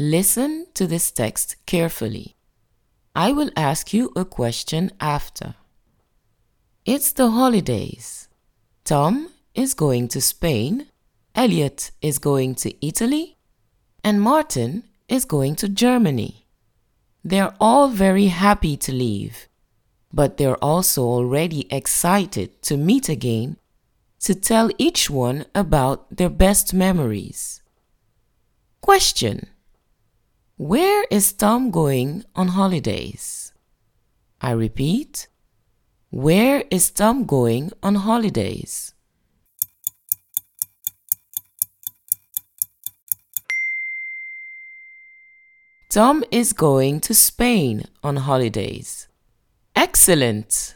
Listen to this text carefully. I will ask you a question after. It's the holidays. Tom is going to Spain, Elliot is going to Italy, and Martin is going to Germany. They're all very happy to leave, but they're also already excited to meet again to tell each one about their best memories. Question Where is Tom going on holidays? I repeat, where is Tom going on holidays? Tom is going to Spain on holidays. Excellent!